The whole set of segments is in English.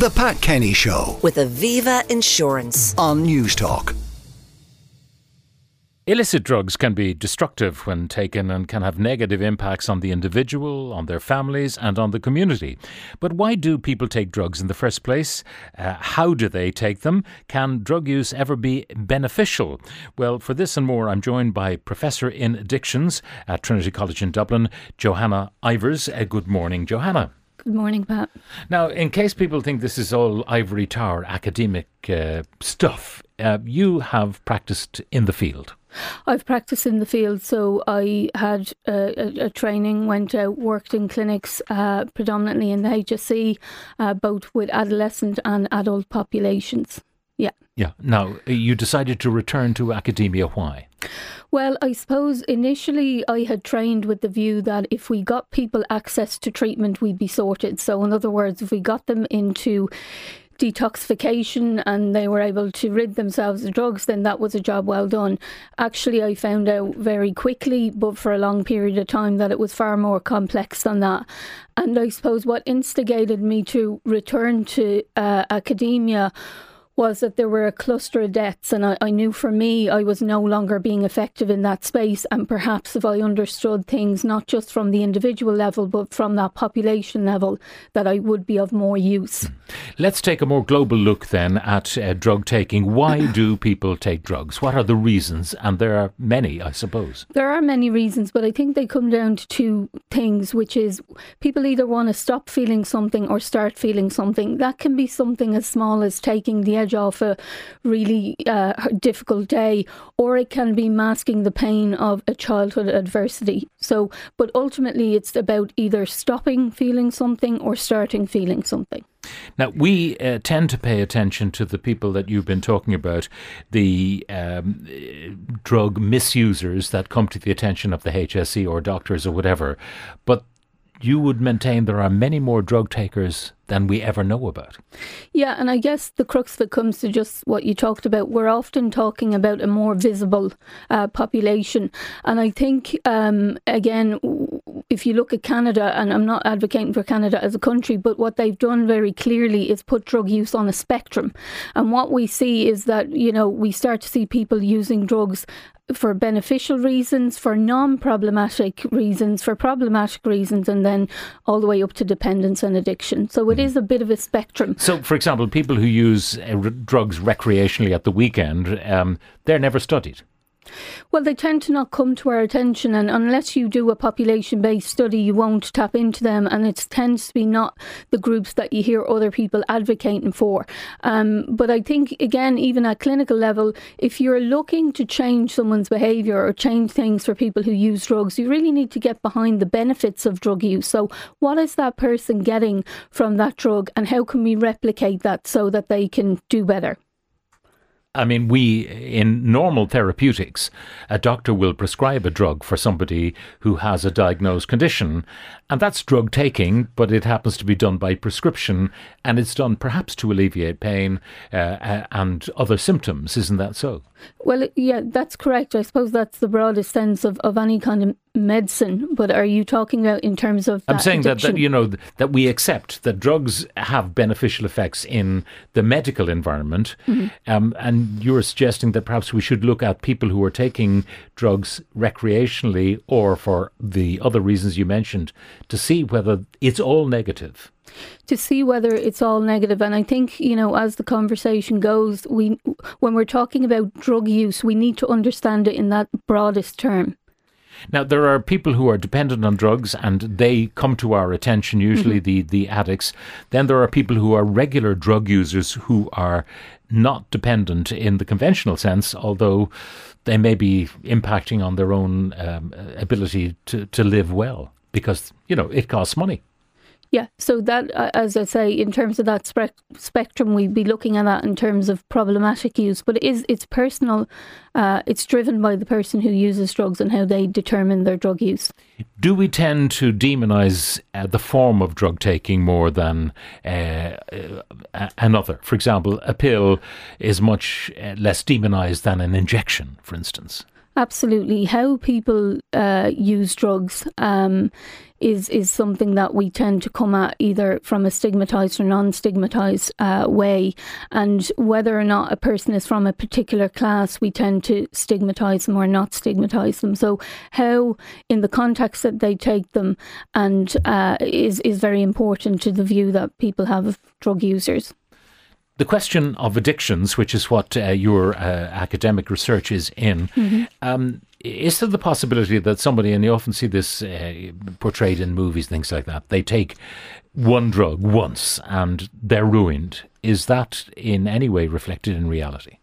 The Pat Kenny Show with Aviva Insurance. on Newstalk. Illicit drugs can be destructive when taken and can have negative impacts on the individual, on their families, and on the community. But why do people take drugs in the first place? Uh, how do they take them? Can drug use ever be beneficial? Well, for this and more, I'm joined by Professor in Addictions at Trinity College in Dublin, Jo-Hanna Ivers. Uh, good morning, Jo-Hanna. Good morning, Pat. Now, in case people think this is all ivory tower academic uh, stuff, uh, you have practiced in the field. I've practiced in the field, so I had a, a, a training, went out, worked in clinics, uh, predominantly in the HSE, uh, both with adolescent and adult populations. Yeah. Yeah. Now, you decided to return to academia. Why? Well, I suppose initially I had trained with the view that if we got people access to treatment, we'd be sorted. So, in other words, if we got them into detoxification and they were able to rid themselves of drugs, then that was a job well done. Actually, I found out very quickly, but for a long period of time, that it was far more complex than that. And I suppose what instigated me to return to uh, academia was that there were a cluster of deaths, and I, I, knew for me I was no longer being effective in that space. And perhaps if I understood things not just from the individual level, but from that population level, that I would be of more use. Let's take a more global look then at uh, drug taking. Why do people take drugs? What are the reasons? And there are many, I suppose. There are many reasons, but I think they come down to two things, which is people either want to stop feeling something or start feeling something. That can be something as small as taking the edge off a really uh, difficult day, or it can be masking the pain of a childhood adversity. So, but ultimately, it's about either stopping feeling something or starting feeling something. Now, we uh, tend to pay attention to the people that you've been talking about, the um, drug misusers that come to the attention of the HSE or doctors or whatever. But you would maintain there are many more drug takers than we ever know about. Yeah, and I guess the crux of it comes to just what you talked about. We're often talking about a more visible uh, population. And I think, um, again, if you look at Canada, and I'm not advocating for Canada as a country, but what they've done very clearly is put drug use on a spectrum. And what we see is that, you know, we start to see people using drugs for beneficial reasons, for non problematic reasons, for problematic reasons, and then all the way up to dependence and addiction. So it is a bit of a spectrum. So, for example, people who use uh, r- drugs recreationally at the weekend, um, they're never studied. Well, they tend to not come to our attention, and unless you do a population based study, you won't tap into them. And it tends to be not the groups that you hear other people advocating for. Um, but I think, again, even at clinical level, if you're looking to change someone's behaviour or change things for people who use drugs, you really need to get behind the benefits of drug use. So, what is that person getting from that drug, and how can we replicate that so that they can do better? I mean, we, in normal therapeutics, a doctor will prescribe a drug for somebody who has a diagnosed condition, and that's drug taking, but it happens to be done by prescription, and it's done perhaps to alleviate pain uh, and other symptoms. Isn't that so? Well, yeah, that's correct. I suppose that's the broadest sense of, of any kind of medicine. But are you talking about in terms of? I'm saying that, that you know that we accept that drugs have beneficial effects in the medical environment, Mm-hmm. um, and you're suggesting that perhaps we should look at people who are taking drugs recreationally or for the other reasons you mentioned to see whether it's all negative. to see whether it's all negative and i think you know as the conversation goes we when we're talking about drug use we need to understand it in that broadest term Now, there are people who are dependent on drugs and they come to our attention, usually the, the addicts. Then there are people who are regular drug users who are not dependent in the conventional sense, although they may be impacting on their own um, ability to, to live well because, you know, it costs money. Yeah, so that, uh, as I say, in terms of that spec- spectrum, we'd be looking at that in terms of problematic use. But it is it's personal. Uh, it's driven by the person who uses drugs and how they determine their drug use. Do we tend to demonize uh, the form of drug taking more than uh, uh, another? For example, a pill is much uh, less demonized than an injection, for instance. Absolutely. How people uh, use drugs um, is is something that we tend to come at either from a stigmatized or non-stigmatized uh, way, and whether or not a person is from a particular class, we tend to stigmatize them or not stigmatize them. So, how in the context that they take them, and uh, is is very important to the view that people have of drug users. The question of addictions, which is what uh, your uh, academic research is in, mm-hmm. um, is there the possibility that somebody, and you often see this uh, portrayed in movies, things like that, they take one drug once and they're ruined? Is that in any way reflected in reality?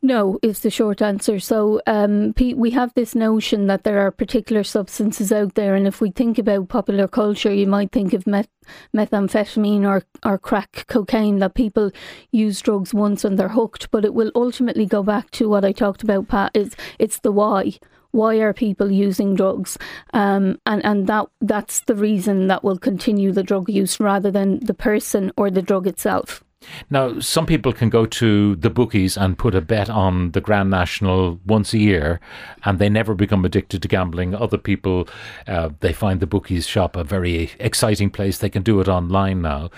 No, is the short answer. So, um, Pete, we have this notion that there are particular substances out there, and if we think about popular culture, you might think of meth- methamphetamine or, or crack cocaine, that people use drugs once and they're hooked. But it will ultimately go back to what I talked about, Pat, is it's the why why are people using drugs um, and and that that's the reason that will continue the drug use rather than the person or the drug itself now, some people can go to the bookies and put a bet on the Grand National once a year, and they never become addicted to gambling. Other people, uh, they find the bookies shop a very exciting place. They can do it online now.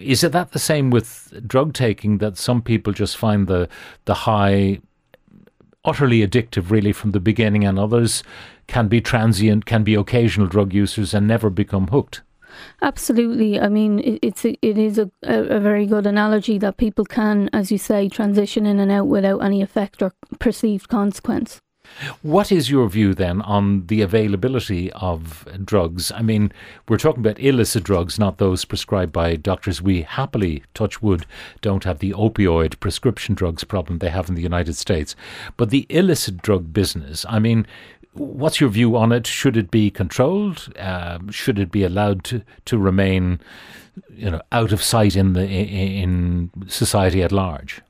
Is it that the same with drug taking that some people just find the the high utterly addictive, really, from the beginning, and others can be transient, can be occasional drug users, and never become hooked? Absolutely. I mean, it's a, it is a, a very good analogy that people can, as you say, transition in and out without any effect or perceived consequence. What is your view then on the availability of drugs? I mean, we're talking about illicit drugs, not those prescribed by doctors. We happily, touch wood, don't have the opioid prescription drugs problem they have in the United States. But the illicit drug business, I mean, what's your view on it? Should it be controlled? Um, should it be allowed to, to remain, you know, out of sight in the in society at large?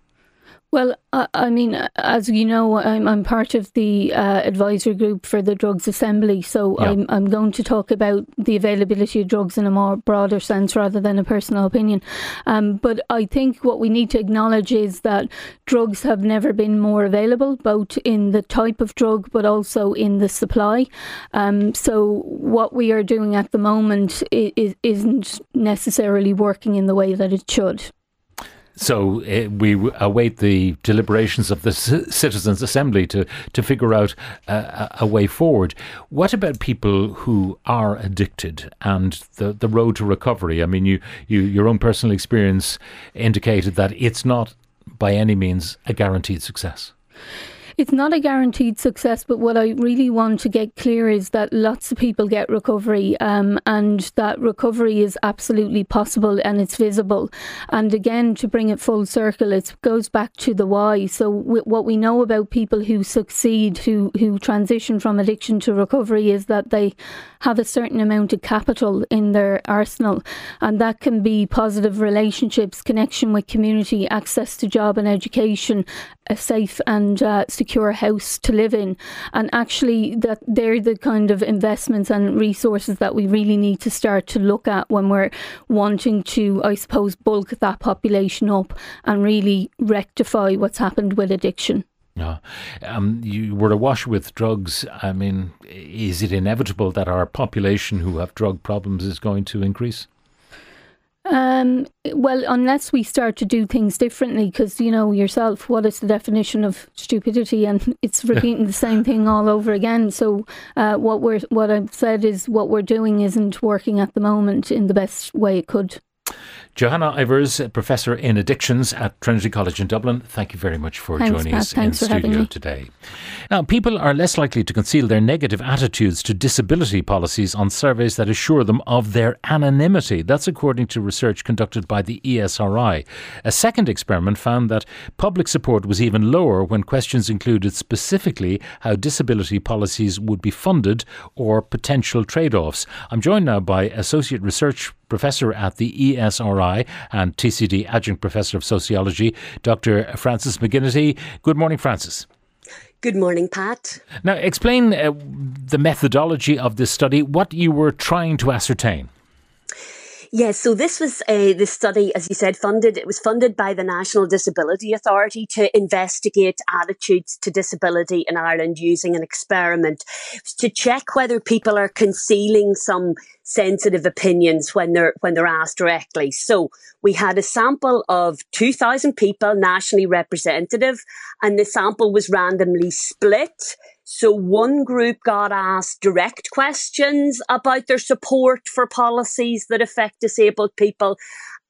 Well, I, I mean, as you know, I'm, I'm part of the uh, advisory group for the Drugs Assembly, so yeah. I'm, I'm going to talk about the availability of drugs in a more broader sense rather than a personal opinion. Um, but I think what we need to acknowledge is that drugs have never been more available, both in the type of drug but also in the supply. Um, so what we are doing at the moment is, isn't necessarily working in the way that it should. So uh, we await the deliberations of the C- Citizens' Assembly to, to figure out uh, a way forward. What about people who are addicted and the, the road to recovery? I mean, you, you your own personal experience indicated that it's not by any means a guaranteed success. It's not a guaranteed success, but what I really want to get clear is that lots of people get recovery um, and that recovery is absolutely possible and it's visible. And again, to bring it full circle, it goes back to the why. So, w- what we know about people who succeed, who, who transition from addiction to recovery, is that they have a certain amount of capital in their arsenal. And that can be positive relationships, connection with community, access to job and education, a safe and uh, secure house to live in. And actually, that they're the kind of investments and resources that we really need to start to look at when we're wanting to, I suppose, bulk that population up and really rectify what's happened with addiction. Yeah. Um, you were awash with drugs. I mean, is it inevitable that our population who have drug problems is going to increase? Um, well, unless we start to do things differently, because you know yourself, what is the definition of stupidity? And it's repeating the same thing all over again. So, uh, what we're what I've said is what we're doing isn't working at the moment in the best way it could. Jo-Hanna Ivers, Professor in Addictions at Trinity College in Dublin, thank you very much for Thanks, joining us Thanks in studio today. Now, people are less likely to conceal their negative attitudes to disability policies on surveys that assure them of their anonymity. That's according to research conducted by the ESRI. A second experiment found that public support was even lower when questions included specifically how disability policies would be funded or potential trade offs. I'm joined now by Associate Research Professor at the ESRI and TCD Adjunct Professor of Sociology, Dr. Francis McGinnity. Good morning, Francis. Good morning, Pat. Now, explain uh, the methodology of this study, what you were trying to ascertain. Yes, so this was uh, a this study, as you said, funded. It was funded by the National Disability Authority to investigate attitudes to disability in Ireland using an experiment to check whether people are concealing some sensitive opinions when they're when they're asked directly. So we had a sample of two thousand people, nationally representative, and the sample was randomly split so one group got asked direct questions about their support for policies that affect disabled people.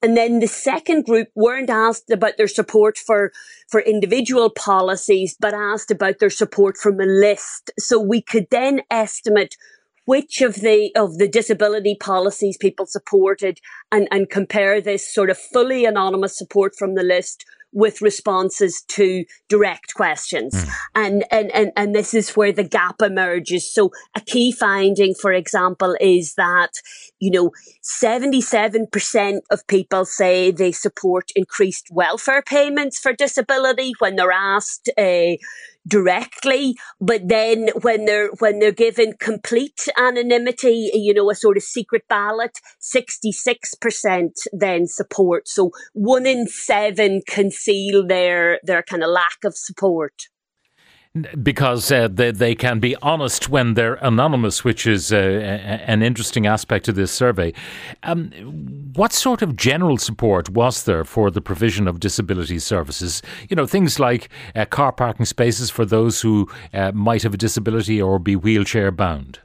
And then the second group weren't asked about their support for, for individual policies, but asked about their support from a list. So we could then estimate which of the of the disability policies people supported and, and compare this sort of fully anonymous support from the list with responses to direct questions. Mm. And, and, and, and this is where the gap emerges. So a key finding, for example, is that, you know, 77% of people say they support increased welfare payments for disability when they're asked, uh, directly, but then when they're when they're given complete anonymity, you know, a sort of secret ballot, sixty six percent then support. So one in seven conceal their their kind of lack of support because uh, they, they can be honest when they're anonymous, which is uh, an interesting aspect of this survey. Um, what sort of general support was there for the provision of disability services? You know, things like uh, car parking spaces for those who uh, might have a disability or be wheelchair bound.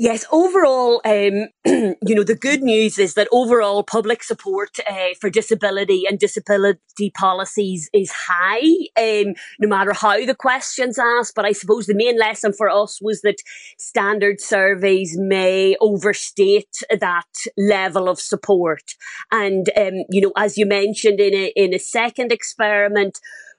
Yes, overall, um, you know, the good news is that overall public support uh, for disability and disability policies is high, um, no matter how the questions asked. But I suppose the main lesson for us was that standard surveys may overstate that level of support. And, um, you know, as you mentioned in a, in a second experiment,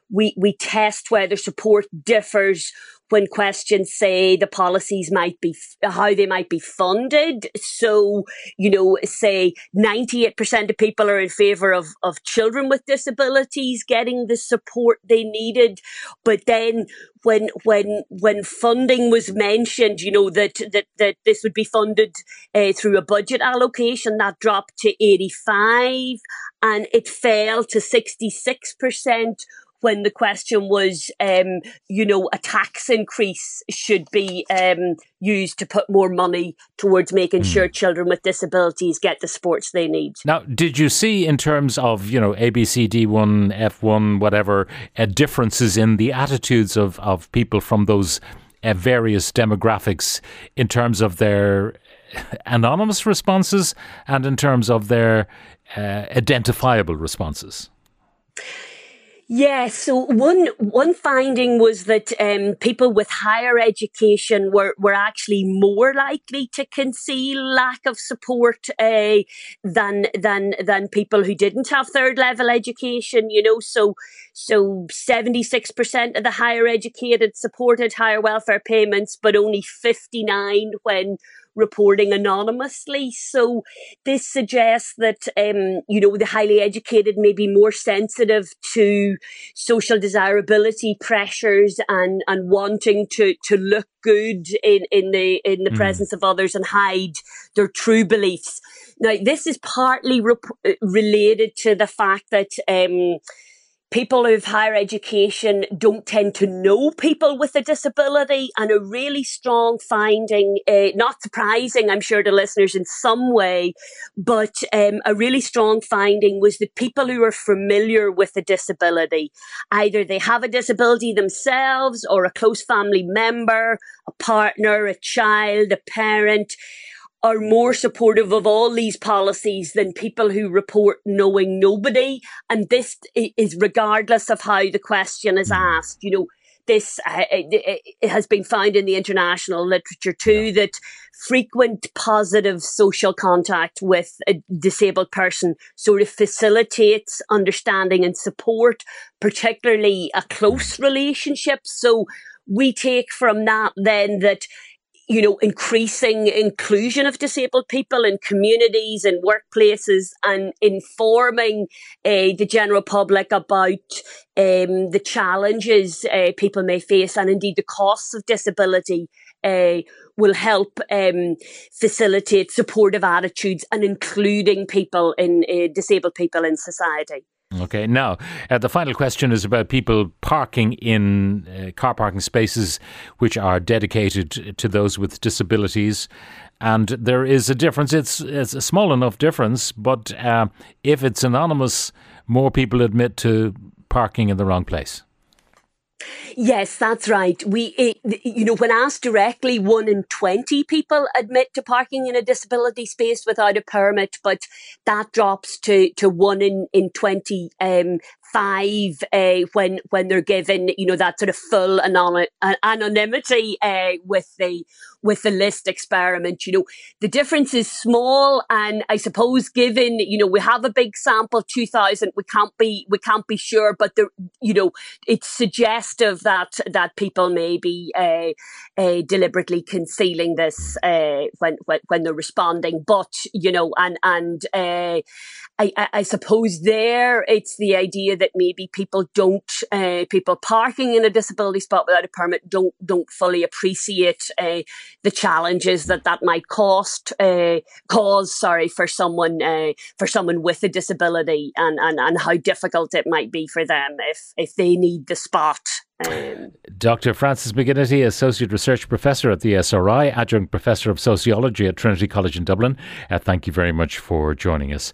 we, we test whether support differs when questions say the policies might be, how they might be funded. So, you know, say 98% of people are in favor of, of children with disabilities getting the support they needed. But then when, when, when funding was mentioned, you know, that, that, that this would be funded uh, through a budget allocation, that dropped to 85 and it fell to 66% when the question was, um, you know, a tax increase should be um, used to put more money towards making mm. sure children with disabilities get the sports they need. Now, did you see, in terms of, you know, ABCD1, F1, whatever, uh, differences in the attitudes of, of people from those uh, various demographics in terms of their anonymous responses and in terms of their uh, identifiable responses? Yes. So one one finding was that um, people with higher education were were actually more likely to conceal lack of support uh, than than than people who didn't have third level education. You know, so so seventy six percent of the higher educated supported higher welfare payments, but only fifty nine when reporting anonymously. So this suggests that, um, you know, the highly educated may be more sensitive to social desirability pressures and, and wanting to, to look good in, in the, in the mm. presence of others and hide their true beliefs. Now, this is partly rep- related to the fact that, um, people who've higher education don't tend to know people with a disability and a really strong finding, uh, not surprising, I'm sure to listeners in some way, but um, a really strong finding was that people who are familiar with a disability, either they have a disability themselves or a close family member, a partner, a child, a parent, are more supportive of all these policies than people who report knowing nobody. And this is regardless of how the question is mm-hmm. asked. You know, this uh, it, it has been found in the international literature too that frequent positive social contact with a disabled person sort of facilitates understanding and support, particularly a close relationship. So we take from that then that you know, increasing inclusion of disabled people in communities and workplaces and informing uh, the general public about um, the challenges uh, people may face and indeed the costs of disability uh, will help um, facilitate supportive attitudes and including people in disabled people in society. Okay, now uh, the final question is about people parking in uh, car parking spaces which are dedicated to those with disabilities. And there is a difference. It's, it's a small enough difference, but uh, if it's anonymous, more people admit to parking in the wrong place. Yes, that's right. We, it, you know, when asked directly, one in 20 people admit to parking in a disability space without a permit, but that drops to, to one in, in 20, um, five uh, when when they're given you know that sort of full anon- anonymity uh, with the with the list experiment you know. The difference is small and i suppose given you know we have a big sample 2000 we can't be we can't be sure but the you know it's suggestive that that people may be uh, deliberately concealing this when, when when they're responding. But you know and and I, I suppose there it's the idea that maybe people don't, uh, people parking in a disability spot without a permit don't don't fully appreciate uh, the challenges that that might cost uh, cause. Sorry for someone for someone with a disability and, and and how difficult it might be for them if if they need the spot. Um, Dr. Francis McGinnity, Associate Research Professor at the SRI, Adjunct Professor of Sociology at Trinity College in Dublin. Uh, thank you very much for joining us.